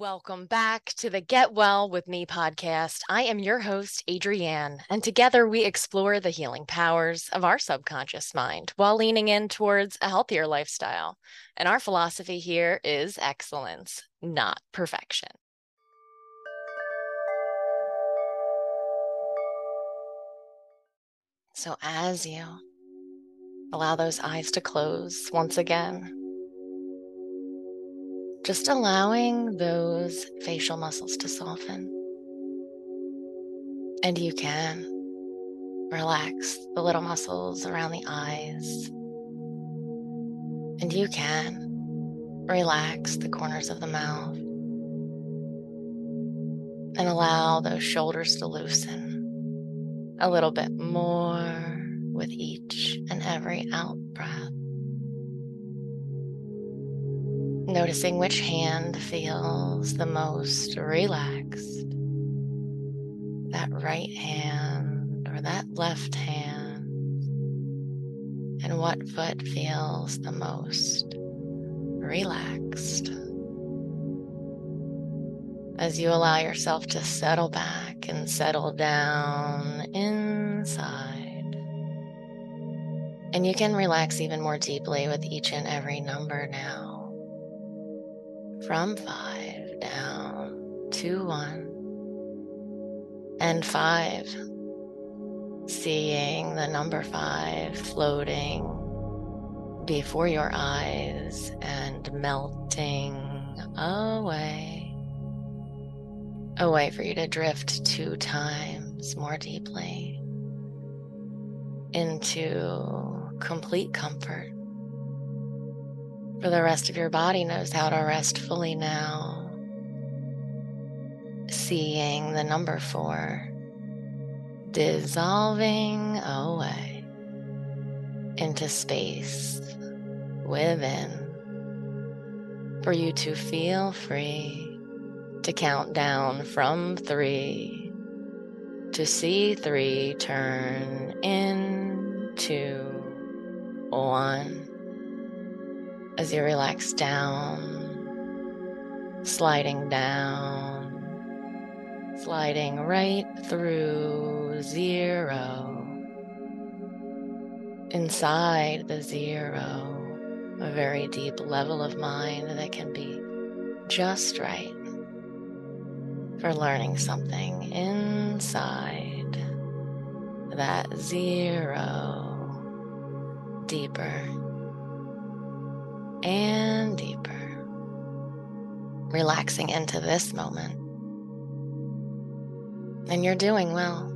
Welcome back to the Get Well with Me podcast. I am your host, Adrianne, and together we explore the healing powers of our subconscious mind while leaning in towards a healthier lifestyle. And our philosophy here is excellence, not perfection. So, as you allow those eyes to close once again, just allowing those facial muscles to soften. And you can relax the little muscles around the eyes. And you can relax the corners of the mouth. And allow those shoulders to loosen a little bit more with each and every out breath. Noticing which hand feels the most relaxed. That right hand or that left hand. And what foot feels the most relaxed. As you allow yourself to settle back and settle down inside. And you can relax even more deeply with each and every number now from five down to one and five, seeing the number five floating before your eyes and melting away. A way for you to drift two times more deeply into complete comfort for the rest of your body knows how to rest fully now. Seeing the number four dissolving away into space within for you to feel free to count down from three to see three turn into one as you relax down, sliding down, sliding right through zero. Inside the zero, a very deep level of mind that can be just right for learning something inside that zero deeper and deeper, relaxing into this moment. And you're doing well.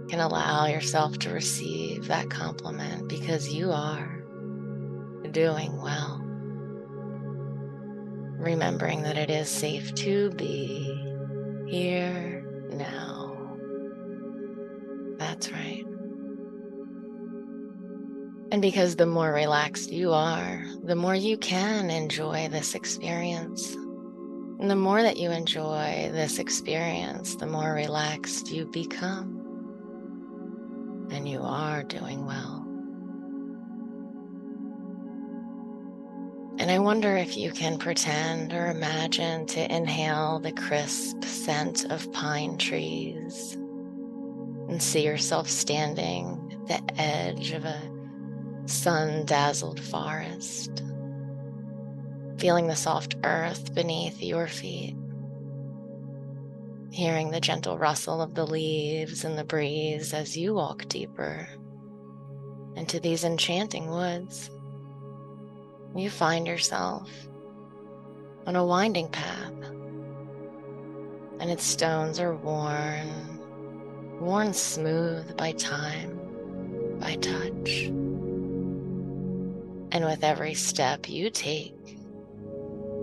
You can allow yourself to receive that compliment because you are doing well. Remembering that it is safe to be here now. That's right. And because the more relaxed you are, the more you can enjoy this experience. And the more that you enjoy this experience, the more relaxed you become. And you are doing well. And I wonder if you can pretend or imagine to inhale the crisp scent of pine trees and see yourself standing at the edge of a sun dazzled forest, feeling the soft earth beneath your feet, hearing the gentle rustle of the leaves and the breeze as you walk deeper into these enchanting woods. You find yourself on a winding path, and its stones are worn, worn smooth by time, by touch. And with every step you take,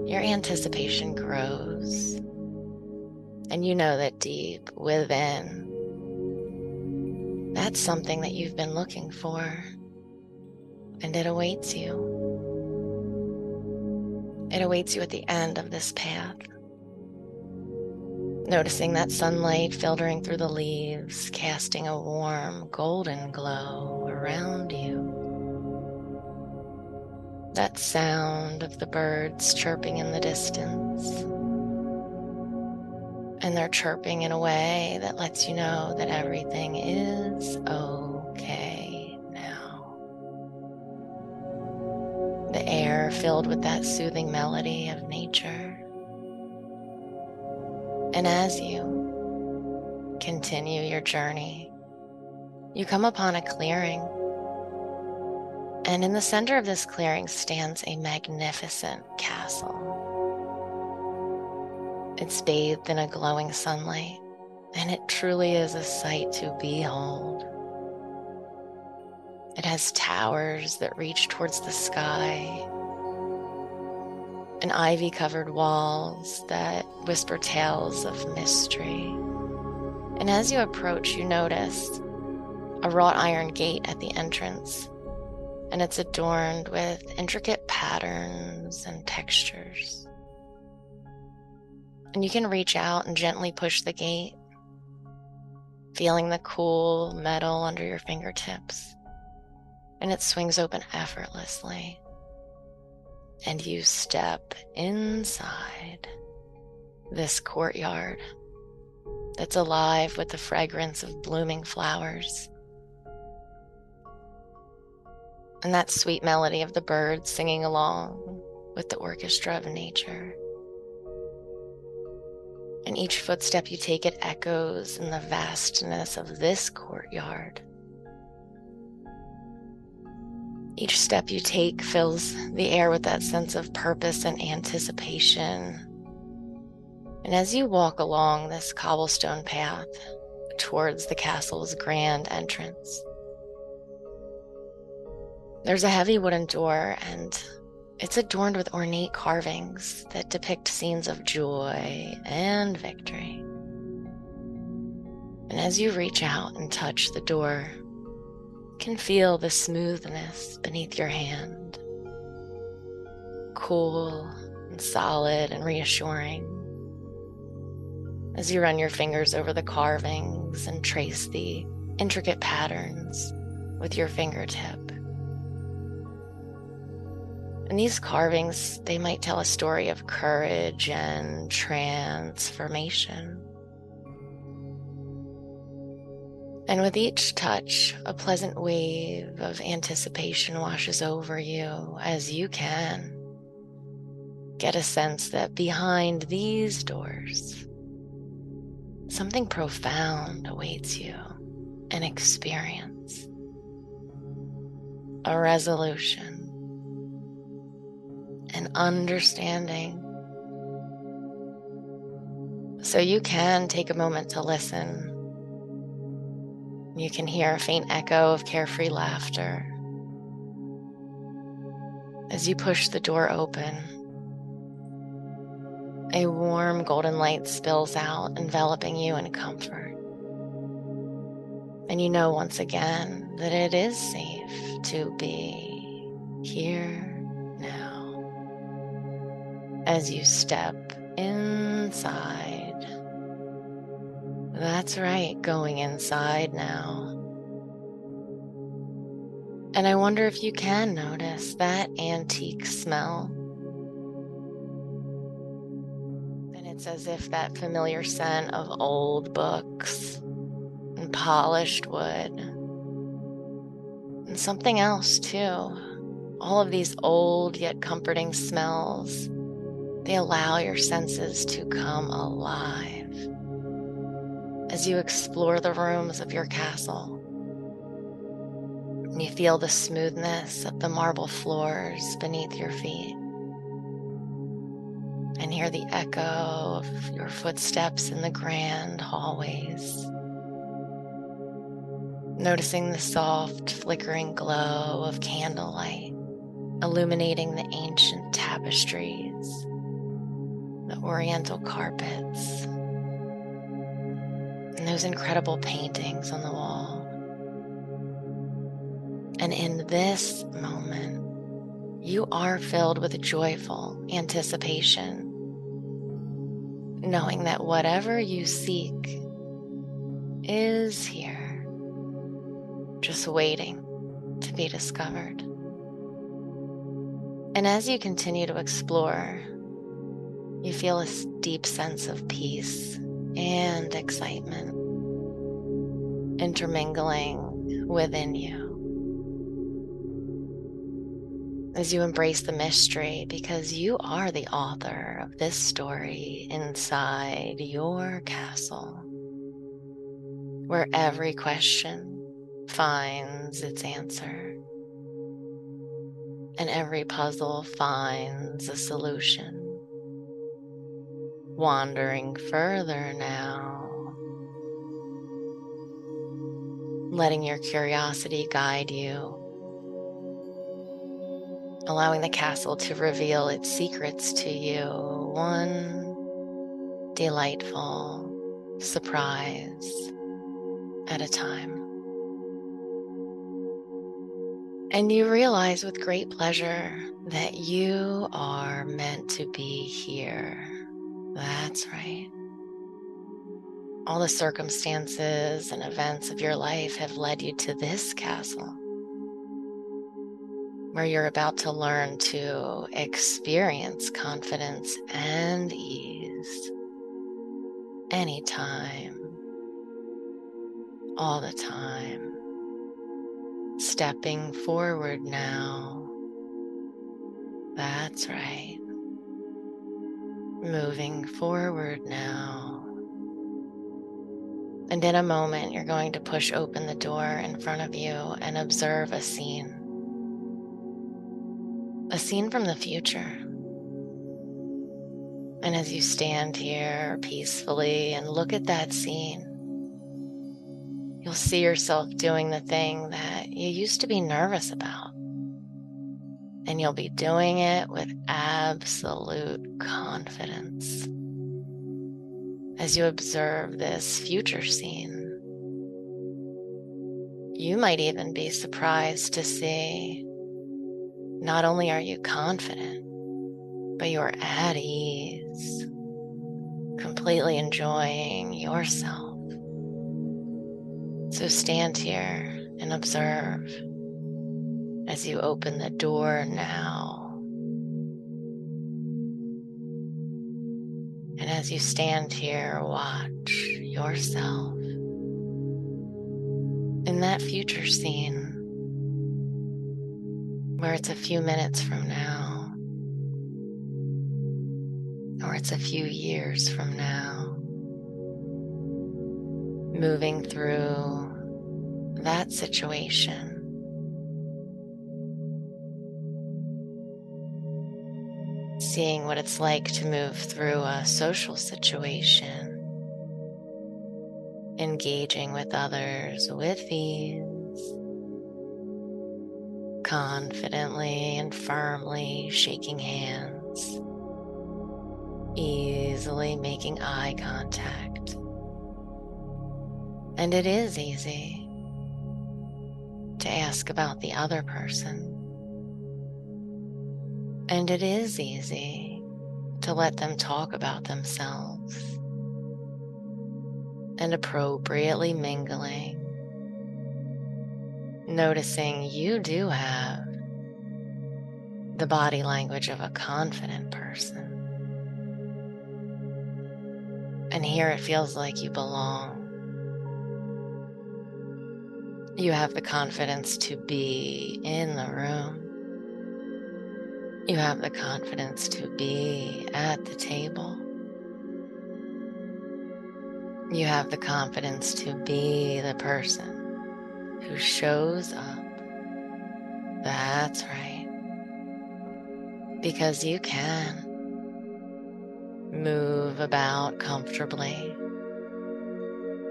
your anticipation grows. And you know that deep within, that's something that you've been looking for. And it awaits you. It awaits you at the end of this path. Noticing that sunlight filtering through the leaves, casting a warm golden glow around you that sound of the birds chirping in the distance. And they're chirping in a way that lets you know that everything is okay now. The air filled with that soothing melody of nature. And as you continue your journey, you come upon a clearing and in the center of this clearing stands a magnificent castle. It's bathed in a glowing sunlight, and it truly is a sight to behold. It has towers that reach towards the sky, and ivy covered walls that whisper tales of mystery. And as you approach, you notice a wrought iron gate at the entrance and it's adorned with intricate patterns and textures. And you can reach out and gently push the gate, feeling the cool metal under your fingertips. And it swings open effortlessly. And you step inside this courtyard that's alive with the fragrance of blooming flowers and that sweet melody of the birds singing along with the orchestra of nature. And each footstep you take, it echoes in the vastness of this courtyard. Each step you take fills the air with that sense of purpose and anticipation. And as you walk along this cobblestone path towards the castle's grand entrance, there's a heavy wooden door, and it's adorned with ornate carvings that depict scenes of joy and victory. And as you reach out and touch the door, you can feel the smoothness beneath your hand. Cool and solid and reassuring. As you run your fingers over the carvings and trace the intricate patterns with your fingertip. And these carvings, they might tell a story of courage and transformation. And with each touch, a pleasant wave of anticipation washes over you as you can get a sense that behind these doors, something profound awaits you an experience, a resolution and understanding. So you can take a moment to listen. You can hear a faint echo of carefree laughter. As you push the door open, a warm golden light spills out, enveloping you in comfort. And you know once again that it is safe to be here as you step inside. That's right, going inside now. And I wonder if you can notice that antique smell. And it's as if that familiar scent of old books and polished wood and something else too. All of these old yet comforting smells they allow your senses to come alive as you explore the rooms of your castle. And you feel the smoothness of the marble floors beneath your feet. And hear the echo of your footsteps in the grand hallways. Noticing the soft, flickering glow of candlelight illuminating the ancient tapestries the oriental carpets, and those incredible paintings on the wall. And in this moment, you are filled with joyful anticipation, knowing that whatever you seek is here, just waiting to be discovered. And as you continue to explore, you feel a deep sense of peace and excitement intermingling within you. As you embrace the mystery, because you are the author of this story inside your castle, where every question finds its answer and every puzzle finds a solution. Wandering further now, letting your curiosity guide you, allowing the castle to reveal its secrets to you, one delightful surprise at a time. And you realize with great pleasure that you are meant to be here. That's right. All the circumstances and events of your life have led you to this castle where you're about to learn to experience confidence and ease anytime, all the time stepping forward now. That's right. Moving forward now. And in a moment, you're going to push open the door in front of you and observe a scene. A scene from the future. And as you stand here peacefully and look at that scene, you'll see yourself doing the thing that you used to be nervous about. And you'll be doing it with absolute confidence. As you observe this future scene, you might even be surprised to see not only are you confident, but you're at ease, completely enjoying yourself. So stand here and observe as you open the door now. And as you stand here, watch yourself in that future scene where it's a few minutes from now, or it's a few years from now moving through that situation. Seeing what it's like to move through a social situation, engaging with others with ease, confidently and firmly shaking hands, easily making eye contact. And it is easy to ask about the other person. And it is easy to let them talk about themselves and appropriately mingling, noticing you do have the body language of a confident person. And here it feels like you belong. You have the confidence to be in the room. You have the confidence to be at the table. You have the confidence to be the person who shows up. That's right. Because you can move about comfortably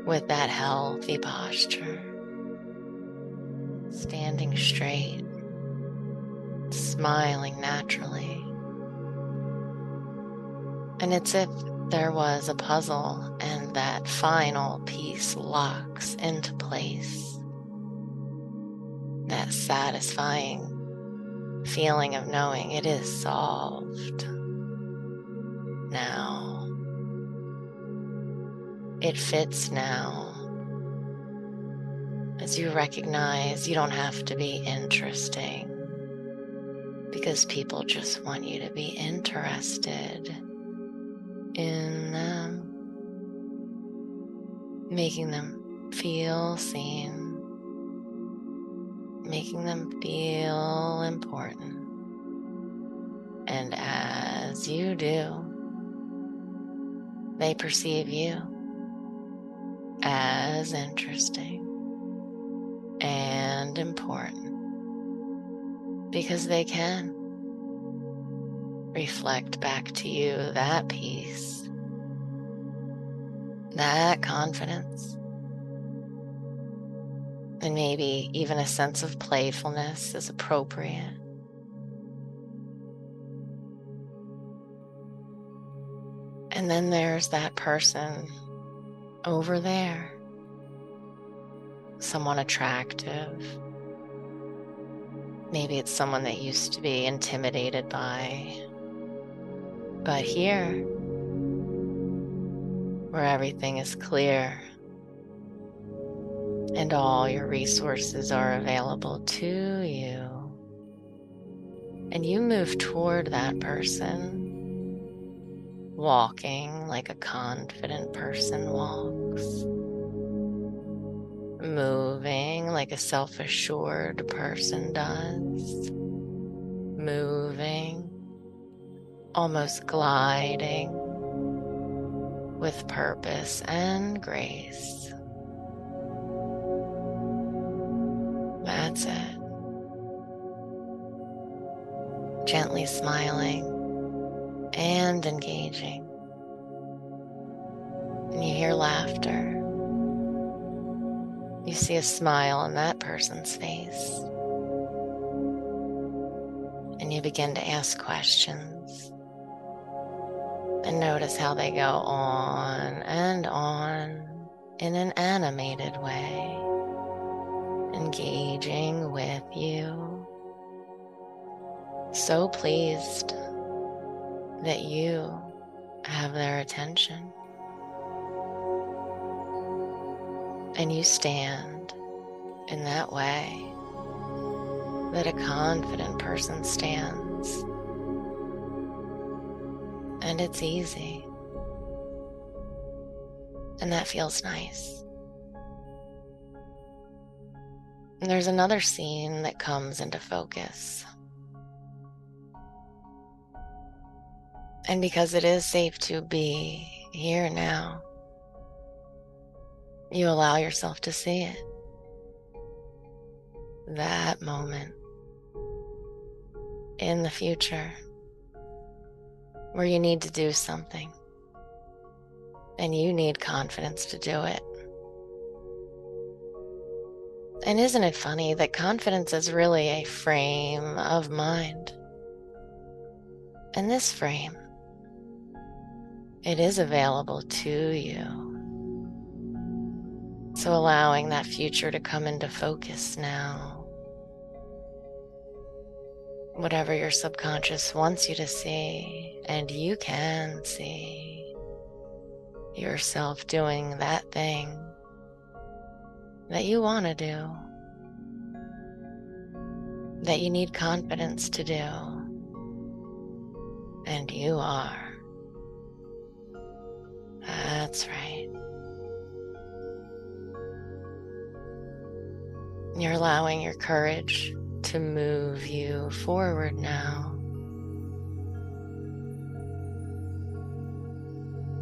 with that healthy posture standing straight, smiling naturally. And it's if there was a puzzle and that final piece locks into place. That satisfying feeling of knowing it is solved. Now, it fits now as you recognize you don't have to be interesting because people just want you to be interested in them, making them feel seen, making them feel important. And as you do, they perceive you as interesting and important because they can reflect back to you that peace, that confidence, and maybe even a sense of playfulness is appropriate. And then there's that person over there, someone attractive. Maybe it's someone that used to be intimidated by. But here, where everything is clear and all your resources are available to you, and you move toward that person walking like a confident person walks, like a self assured person does, moving, almost gliding with purpose and grace. That's it. Gently smiling and engaging. And you hear laughter. You see a smile on that person's face. And you begin to ask questions. And notice how they go on and on in an animated way, engaging with you. So pleased that you have their attention. And you stand in that way that a confident person stands. And it's easy. And that feels nice. And there's another scene that comes into focus. And because it is safe to be here now, you allow yourself to see it. That moment in the future where you need to do something and you need confidence to do it. And isn't it funny that confidence is really a frame of mind? And this frame it is available to you. So, allowing that future to come into focus now. Whatever your subconscious wants you to see, and you can see yourself doing that thing that you want to do, that you need confidence to do, and you are. That's right. You're allowing your courage to move you forward now.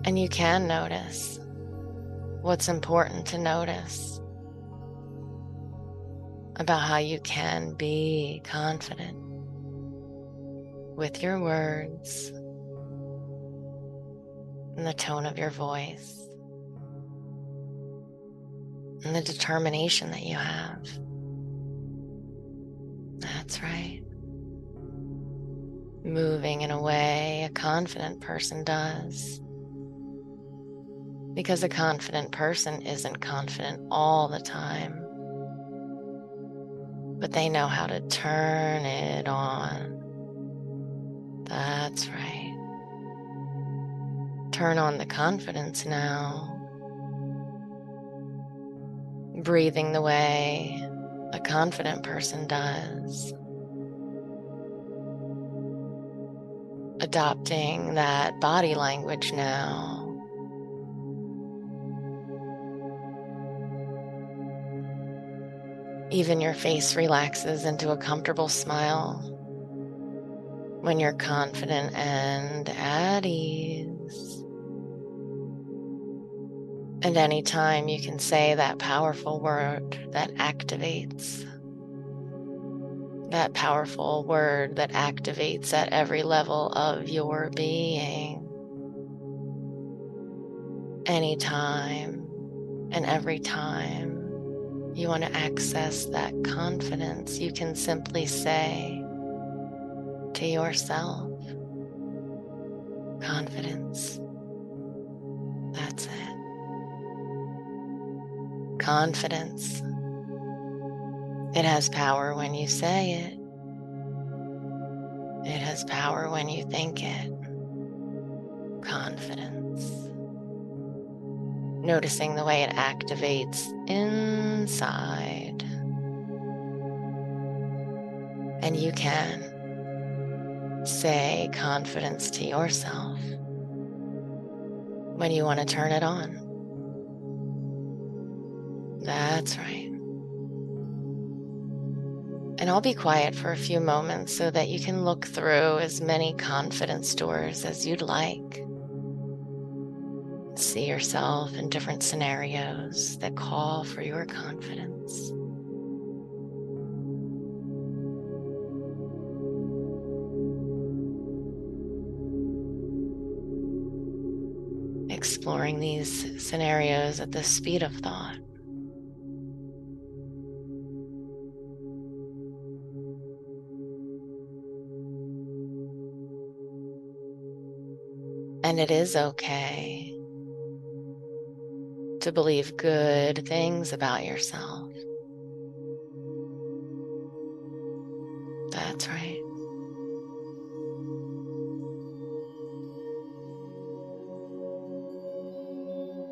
And you can notice what's important to notice about how you can be confident with your words and the tone of your voice and the determination that you have. That's right. Moving in a way a confident person does. Because a confident person isn't confident all the time, but they know how to turn it on. That's right. Turn on the confidence now. Breathing the way a confident person does. adopting that body language now. Even your face relaxes into a comfortable smile when you're confident and at ease. And anytime you can say that powerful word that activates, that powerful word that activates at every level of your being, anytime and every time you want to access that confidence, you can simply say to yourself, confidence. Confidence. It has power when you say it. It has power when you think it. Confidence noticing the way it activates inside. And you can say confidence to yourself when you want to turn it on. That's right. And I'll be quiet for a few moments so that you can look through as many confidence doors as you'd like see yourself in different scenarios that call for your confidence. Exploring these scenarios at the speed of thought. It is okay to believe good things about yourself. That's right.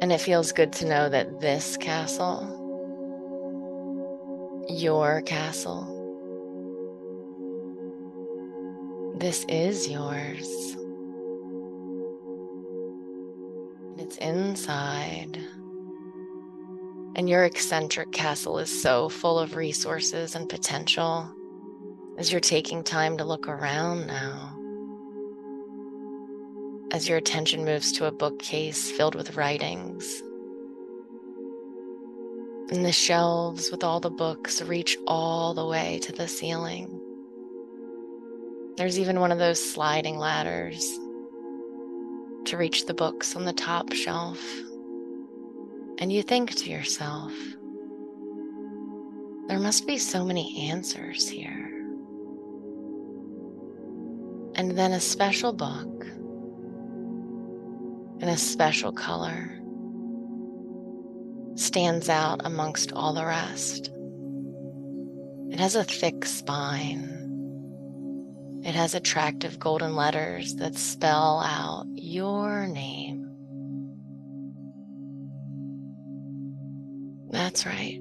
And it feels good to know that this castle, your castle, this is yours. Inside. And your eccentric castle is so full of resources and potential as you're taking time to look around now. As your attention moves to a bookcase filled with writings. And the shelves with all the books reach all the way to the ceiling. There's even one of those sliding ladders to reach the books on the top shelf and you think to yourself, there must be so many answers here. And then a special book in a special color stands out amongst all the rest. It has a thick spine. It has attractive golden letters that spell out your name. That's right.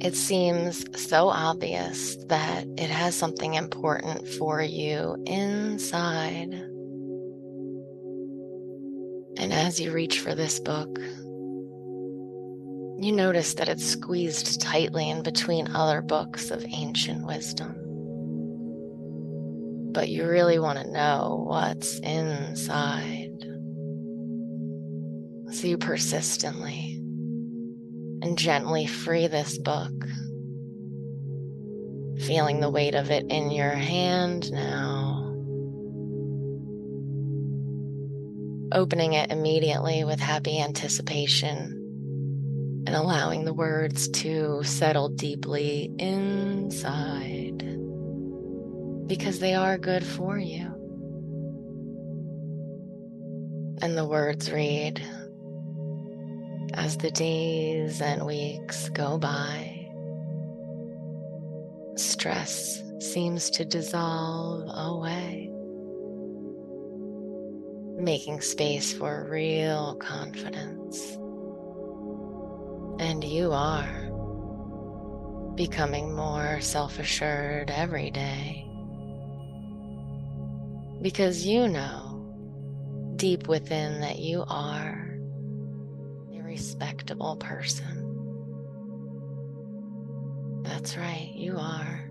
It seems so obvious that it has something important for you inside. And as you reach for this book, you notice that it's squeezed tightly in between other books of ancient wisdom. But you really want to know what's inside. So you persistently and gently free this book. Feeling the weight of it in your hand now. Opening it immediately with happy anticipation and allowing the words to settle deeply inside because they are good for you. And the words read, as the days and weeks go by, stress seems to dissolve away, making space for real confidence. And you are becoming more self assured every day. Because you know deep within that you are a respectable person. That's right, you are.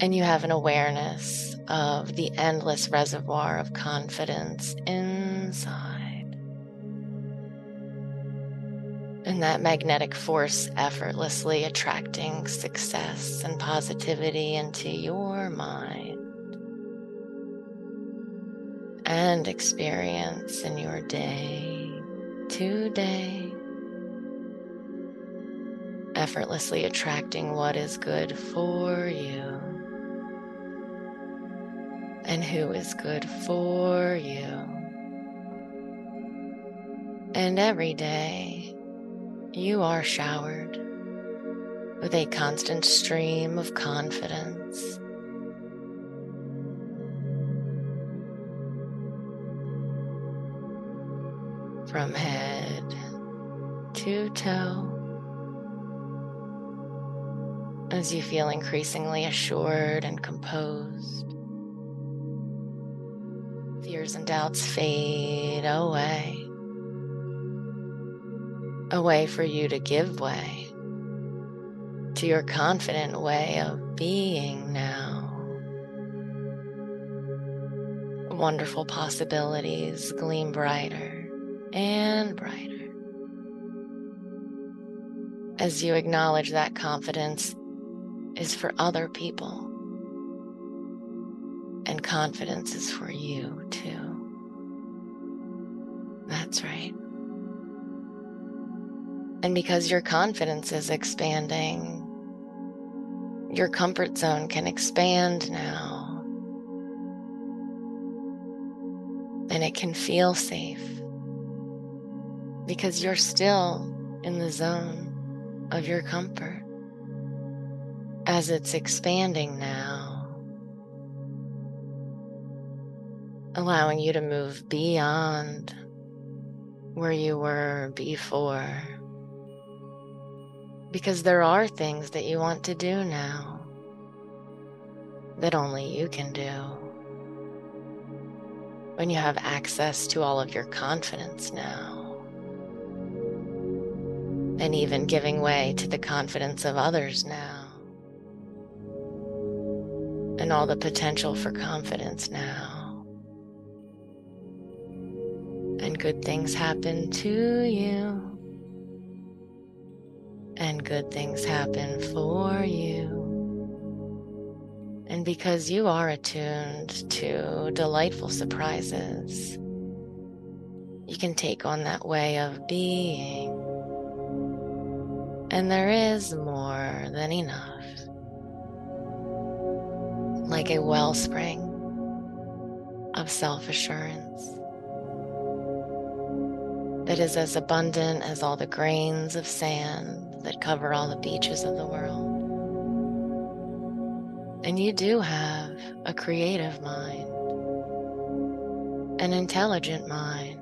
And you have an awareness of the endless reservoir of confidence inside. And that magnetic force effortlessly attracting success and positivity into your mind and experience in your day today. Effortlessly attracting what is good for you and who is good for you. And every day you are showered with a constant stream of confidence from head to toe as you feel increasingly assured and composed. Fears and doubts fade away, a way for you to give way to your confident way of being now. Wonderful possibilities gleam brighter and brighter. As you acknowledge that confidence is for other people, and confidence is for you too. That's right. And because your confidence is expanding, your comfort zone can expand now. And it can feel safe because you're still in the zone of your comfort. As it's expanding now, allowing you to move beyond where you were before. Because there are things that you want to do now that only you can do. When you have access to all of your confidence now and even giving way to the confidence of others now, and all the potential for confidence now. And good things happen to you, and good things happen for you. And because you are attuned to delightful surprises, you can take on that way of being and there is more than enough. Like a wellspring of self assurance that is as abundant as all the grains of sand that cover all the beaches of the world. And you do have a creative mind, an intelligent mind,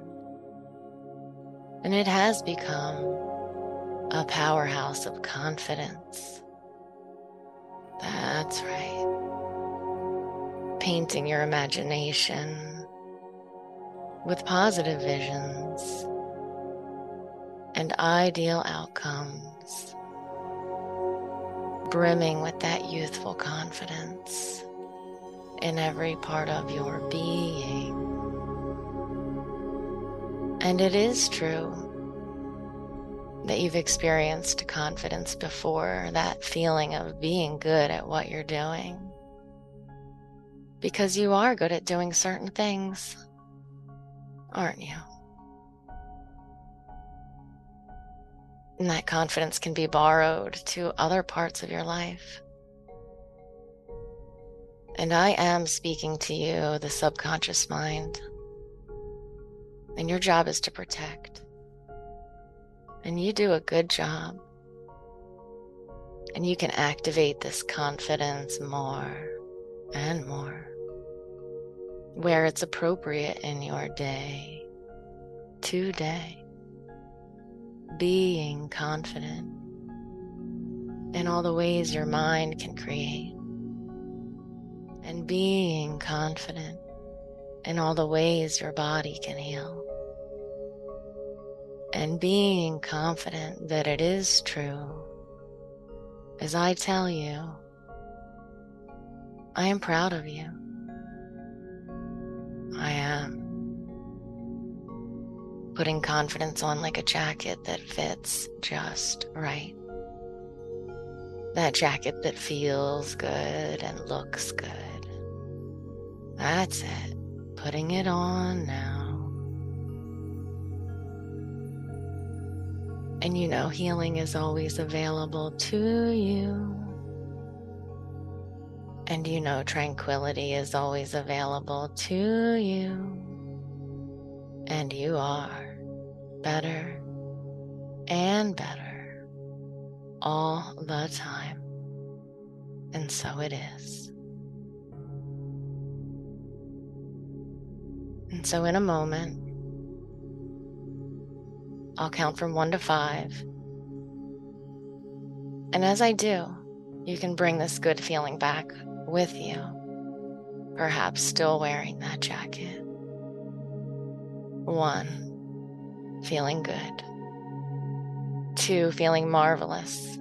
and it has become a powerhouse of confidence. That's right. Painting your imagination with positive visions and ideal outcomes, brimming with that youthful confidence in every part of your being. And it is true that you've experienced confidence before, that feeling of being good at what you're doing. Because you are good at doing certain things, aren't you? And that confidence can be borrowed to other parts of your life. And I am speaking to you, the subconscious mind. And your job is to protect and you do a good job. And you can activate this confidence more and more where it's appropriate in your day, today. Being confident in all the ways your mind can create and being confident in all the ways your body can heal. And being confident that it is true. As I tell you, I am proud of you. I am. Putting confidence on like a jacket that fits just right. That jacket that feels good and looks good. That's it. Putting it on now. And you know, healing is always available to you. And you know, tranquility is always available to you. And you are better and better all the time. And so it is. And so, in a moment, I'll count from one to five. And as I do, you can bring this good feeling back with you, perhaps still wearing that jacket. One, feeling good. Two, feeling marvelous.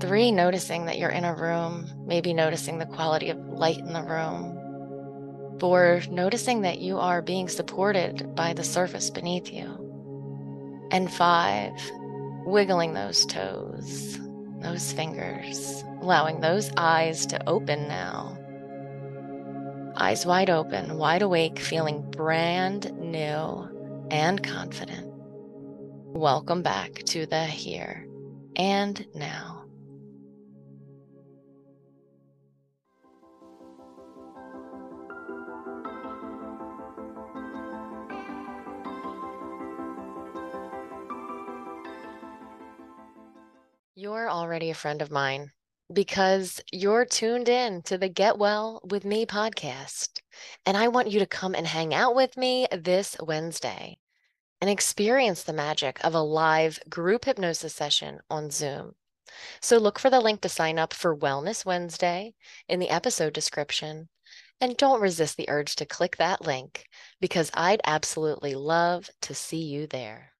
Three, noticing that you're in a room, maybe noticing the quality of light in the room. Four, noticing that you are being supported by the surface beneath you. And five, wiggling those toes, those fingers, allowing those eyes to open now. Eyes wide open, wide awake, feeling brand new and confident. Welcome back to the here and now. You're already a friend of mine because you're tuned in to the Get Well with Me podcast. And I want you to come and hang out with me this Wednesday and experience the magic of a live group hypnosis session on Zoom. So look for the link to sign up for Wellness Wednesday in the episode description. And don't resist the urge to click that link because I'd absolutely love to see you there.